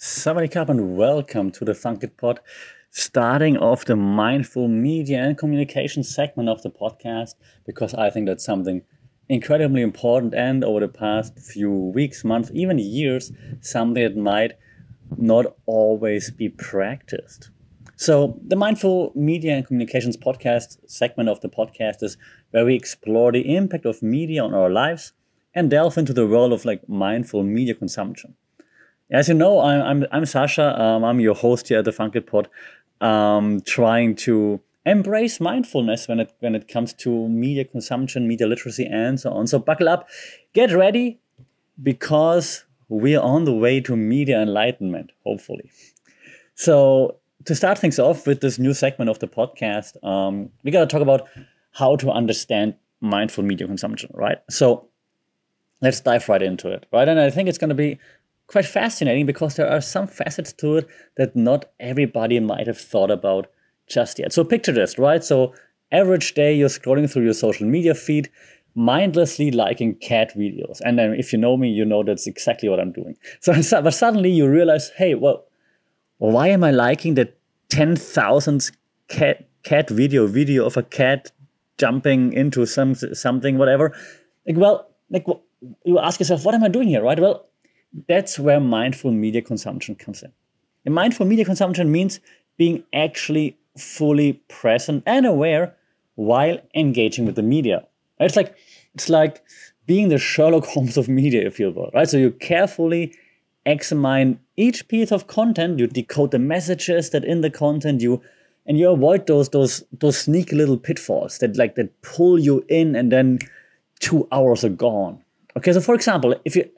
Somebody and welcome to the Funkit Pod, starting off the mindful media and communication segment of the podcast, because I think that's something incredibly important and over the past few weeks, months, even years, something that might not always be practiced. So, the Mindful Media and Communications podcast segment of the podcast is where we explore the impact of media on our lives and delve into the world of like mindful media consumption. As you know, I'm I'm, I'm Sasha. Um, I'm your host here at the Funkit Pod, um, trying to embrace mindfulness when it when it comes to media consumption, media literacy, and so on. So buckle up, get ready, because we're on the way to media enlightenment. Hopefully, so to start things off with this new segment of the podcast, um, we got to talk about how to understand mindful media consumption, right? So let's dive right into it, right? And I think it's going to be quite fascinating because there are some facets to it that not everybody might have thought about just yet. So picture this, right? So average day you're scrolling through your social media feed, mindlessly liking cat videos. And then if you know me, you know that's exactly what I'm doing. So but suddenly you realize, hey, well, why am I liking the 10,000th cat cat video video of a cat jumping into some something whatever? Like well, like you ask yourself, what am I doing here, right? Well, that's where mindful media consumption comes in. And mindful media consumption means being actually fully present and aware while engaging with the media. It's like it's like being the Sherlock Holmes of media, if you will, right? So you carefully examine each piece of content, you decode the messages that in the content you and you avoid those those those sneaky little pitfalls that like that pull you in and then two hours are gone. Okay, so for example, if you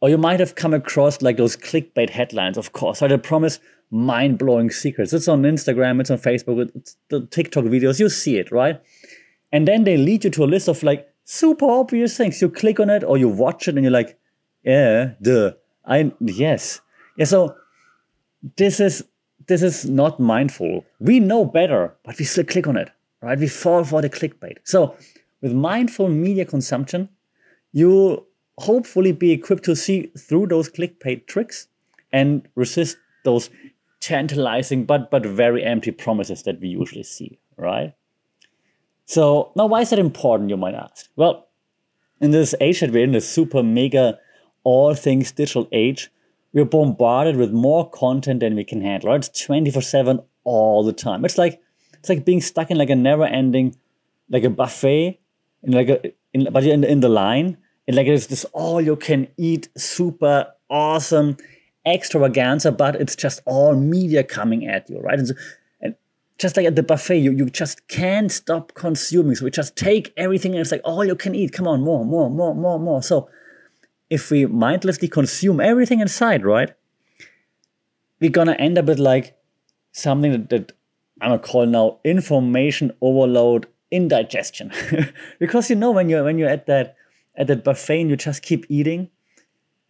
or you might have come across like those clickbait headlines, of course? They promise mind blowing secrets. It's on Instagram, it's on Facebook, it's the TikTok videos. You see it, right? And then they lead you to a list of like super obvious things. You click on it or you watch it and you're like, yeah, duh. I yes. Yeah, so this is this is not mindful. We know better, but we still click on it, right? We fall for the clickbait. So with mindful media consumption, you hopefully be equipped to see through those clickbait tricks and resist those tantalizing but but very empty promises that we usually see, right? So now why is that important, you might ask? Well, in this age that we're in, this super mega all things digital age, we're bombarded with more content than we can handle. Right? It's 24-7 all the time. It's like it's like being stuck in like a never-ending, like a buffet, in like a in, but you're in, in the line and like it's this all you can eat, super awesome extravaganza, but it's just all media coming at you, right? And, so, and just like at the buffet, you, you just can't stop consuming. So we just take everything and it's like all you can eat. Come on, more, more, more, more, more. So if we mindlessly consume everything inside, right? We're gonna end up with like something that, that I'm gonna call now information overload indigestion. because you know when you're when you're at that at that buffet and you just keep eating.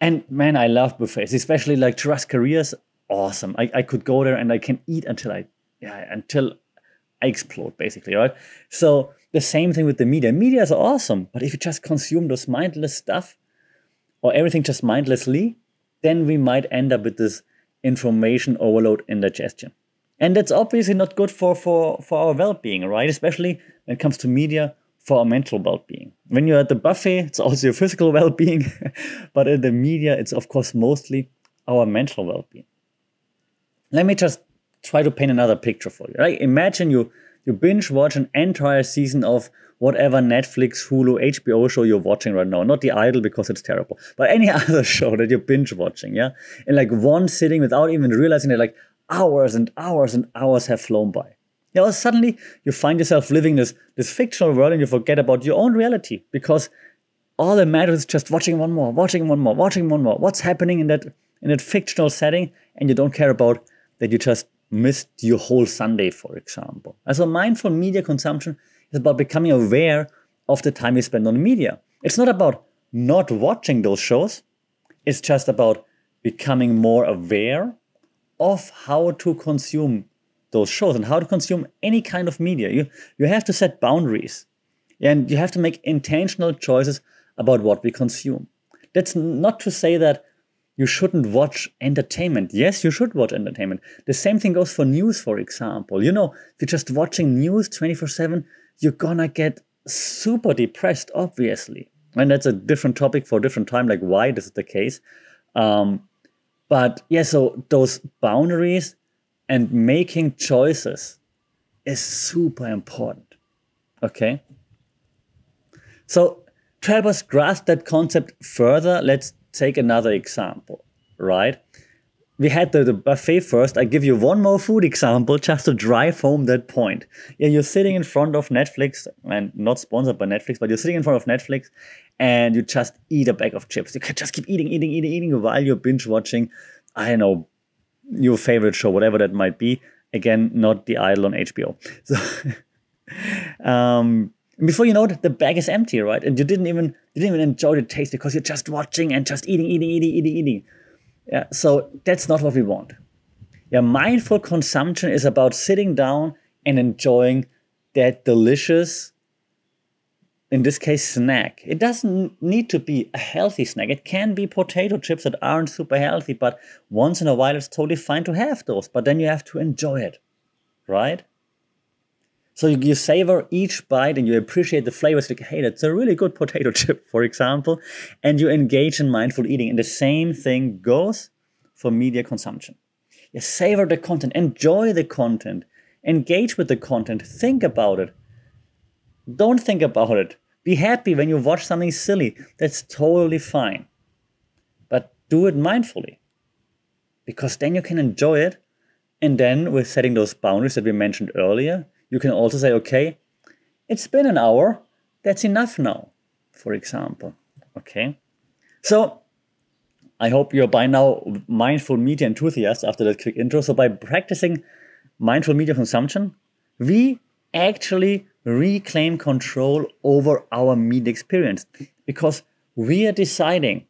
And man, I love buffets, especially like Churrascaria's awesome. I, I could go there and I can eat until I yeah, until I explode, basically, right? So the same thing with the media. Media is awesome, but if you just consume those mindless stuff or everything just mindlessly, then we might end up with this information overload indigestion. And that's obviously not good for, for, for our well-being, right? Especially when it comes to media for our mental well-being. When you're at the buffet, it's also your physical well-being, but in the media, it's of course mostly our mental well-being. Let me just try to paint another picture for you. Right? Imagine you you binge watch an entire season of whatever Netflix, Hulu, HBO show you're watching right now. Not The Idol because it's terrible, but any other show that you're binge watching, yeah? In like one sitting without even realizing that like hours and hours and hours have flown by. Know, suddenly you find yourself living this, this fictional world and you forget about your own reality because all that matters is just watching one more, watching one more, watching one more. What's happening in that in that fictional setting, and you don't care about that you just missed your whole Sunday, for example. And so mindful media consumption is about becoming aware of the time you spend on media. It's not about not watching those shows, it's just about becoming more aware of how to consume those shows and how to consume any kind of media. You, you have to set boundaries and you have to make intentional choices about what we consume. That's not to say that you shouldn't watch entertainment. Yes, you should watch entertainment. The same thing goes for news, for example. You know, if you're just watching news 24 7, you're gonna get super depressed, obviously. And that's a different topic for a different time, like why this is the case. Um, but yeah, so those boundaries and making choices is super important. Okay? So to help us grasp that concept further, let's take another example, right? We had the, the, buffet first. I give you one more food example just to drive home that point. Yeah, you're sitting in front of Netflix, and not sponsored by Netflix, but you're sitting in front of Netflix and you just eat a bag of chips. You can just keep eating, eating, eating, eating while you're binge watching, I don't know, your favorite show, whatever that might be. Again, not The Idol on HBO. So, um, before you know it, the bag is empty, right? And you didn't even you didn't even enjoy the taste because you're just watching and just eating, eating, eating, eating, eating. Yeah, so that's not what we want. Yeah, mindful consumption is about sitting down and enjoying that delicious, in this case, snack. It doesn't need to be a healthy snack. It can be potato chips that aren't super healthy, but once in a while it's totally fine to have those. But then you have to enjoy it, right? So you savor each bite and you appreciate the flavors. Like, hey, that's a really good potato chip, for example. And you engage in mindful eating. And the same thing goes for media consumption. You savor the content, enjoy the content, engage with the content, think about it. Don't think about it. Be happy when you watch something silly. That's totally fine. But do it mindfully. Because then you can enjoy it. And then, with setting those boundaries that we mentioned earlier, you can also say, okay, it's been an hour. That's enough now, for example. Okay. So I hope you're by now mindful media enthusiasts after that quick intro. So by practicing mindful media consumption, we actually reclaim control over our meat experience because we are deciding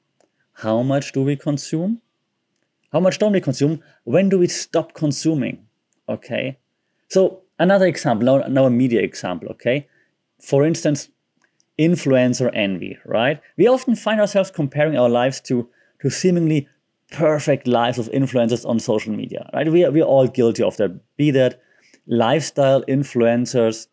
how much do we consume, how much don't we consume, when do we stop consuming. Okay. So Another example, now, a media example, okay? For instance, influencer envy, right? We often find ourselves comparing our lives to, to seemingly perfect lives of influencers on social media, right? We are, we are all guilty of that. Be that lifestyle influencers,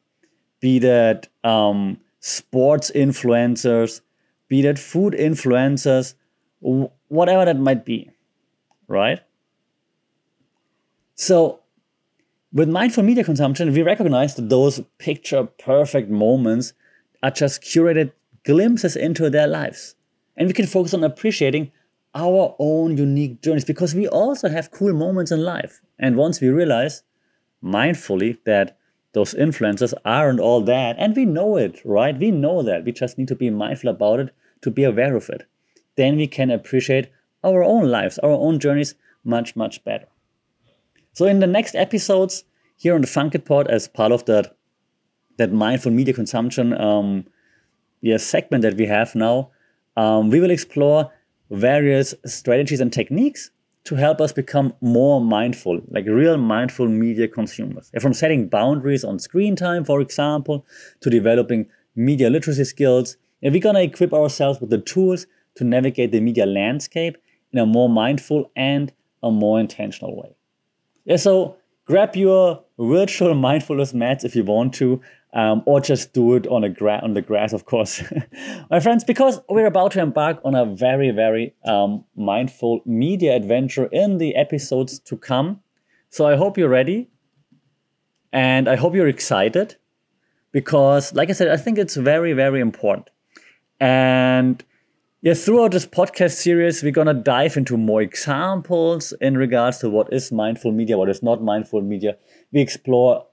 be that um, sports influencers, be that food influencers, whatever that might be, right? So with mindful media consumption, we recognize that those picture perfect moments are just curated glimpses into their lives. And we can focus on appreciating our own unique journeys because we also have cool moments in life. And once we realize mindfully that those influences aren't all that, and we know it, right? We know that. We just need to be mindful about it to be aware of it. Then we can appreciate our own lives, our own journeys much, much better. So in the next episodes here on the Funkit Pod, as part of that that mindful media consumption um, yeah, segment that we have now, um, we will explore various strategies and techniques to help us become more mindful, like real mindful media consumers. From setting boundaries on screen time, for example, to developing media literacy skills, and we're gonna equip ourselves with the tools to navigate the media landscape in a more mindful and a more intentional way. Yeah, so grab your virtual mindfulness mats if you want to, um, or just do it on, a gra- on the grass, of course. My friends, because we're about to embark on a very, very um, mindful media adventure in the episodes to come. So I hope you're ready. And I hope you're excited because, like I said, I think it's very, very important. And yeah, throughout this podcast series, we're to dive into more examples in regards to what is mindful media, what is not mindful media. We explore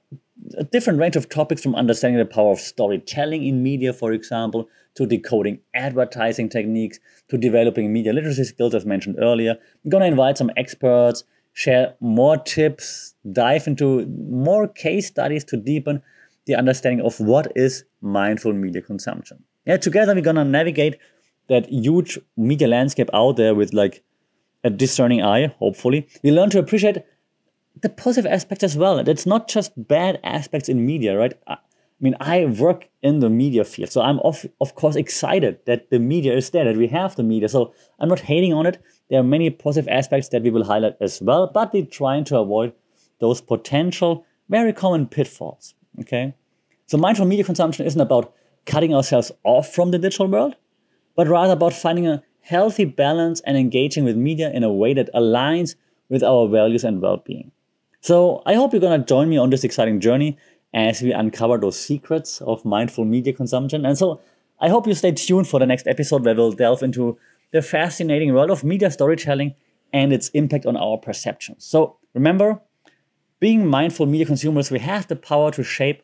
a different range of topics from understanding the power of storytelling in media, for example, to decoding advertising techniques, to developing media literacy skills, as mentioned earlier. We're going to invite some experts, share more tips, dive into more case studies to deepen the understanding of what is mindful media consumption. Yeah, together we're going to navigate that huge media landscape out there with like a discerning eye, hopefully, we learn to appreciate the positive aspects as well. It's not just bad aspects in media, right? I mean, I work in the media field, so I'm of, of course excited that the media is there, that we have the media. So I'm not hating on it. There are many positive aspects that we will highlight as well, but we're trying to avoid those potential, very common pitfalls. Okay. So mindful media consumption isn't about cutting ourselves off from the digital world, but rather about finding a healthy balance and engaging with media in a way that aligns with our values and well-being. So I hope you're gonna join me on this exciting journey as we uncover those secrets of mindful media consumption. And so I hope you stay tuned for the next episode where we'll delve into the fascinating world of media storytelling and its impact on our perceptions. So remember, being mindful media consumers, we have the power to shape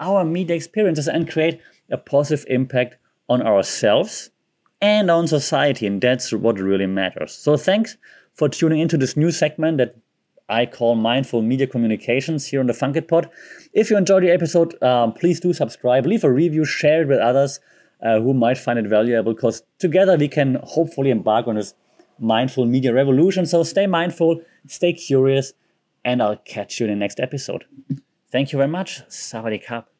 our media experiences and create a positive impact on ourselves and on society. And that's what really matters. So thanks for tuning into this new segment that I call Mindful Media Communications here on the Funkit Pod. If you enjoyed the episode, um, please do subscribe, leave a review, share it with others uh, who might find it valuable because together we can hopefully embark on this mindful media revolution. So stay mindful, stay curious, and I'll catch you in the next episode. Thank you very much. Sawadee.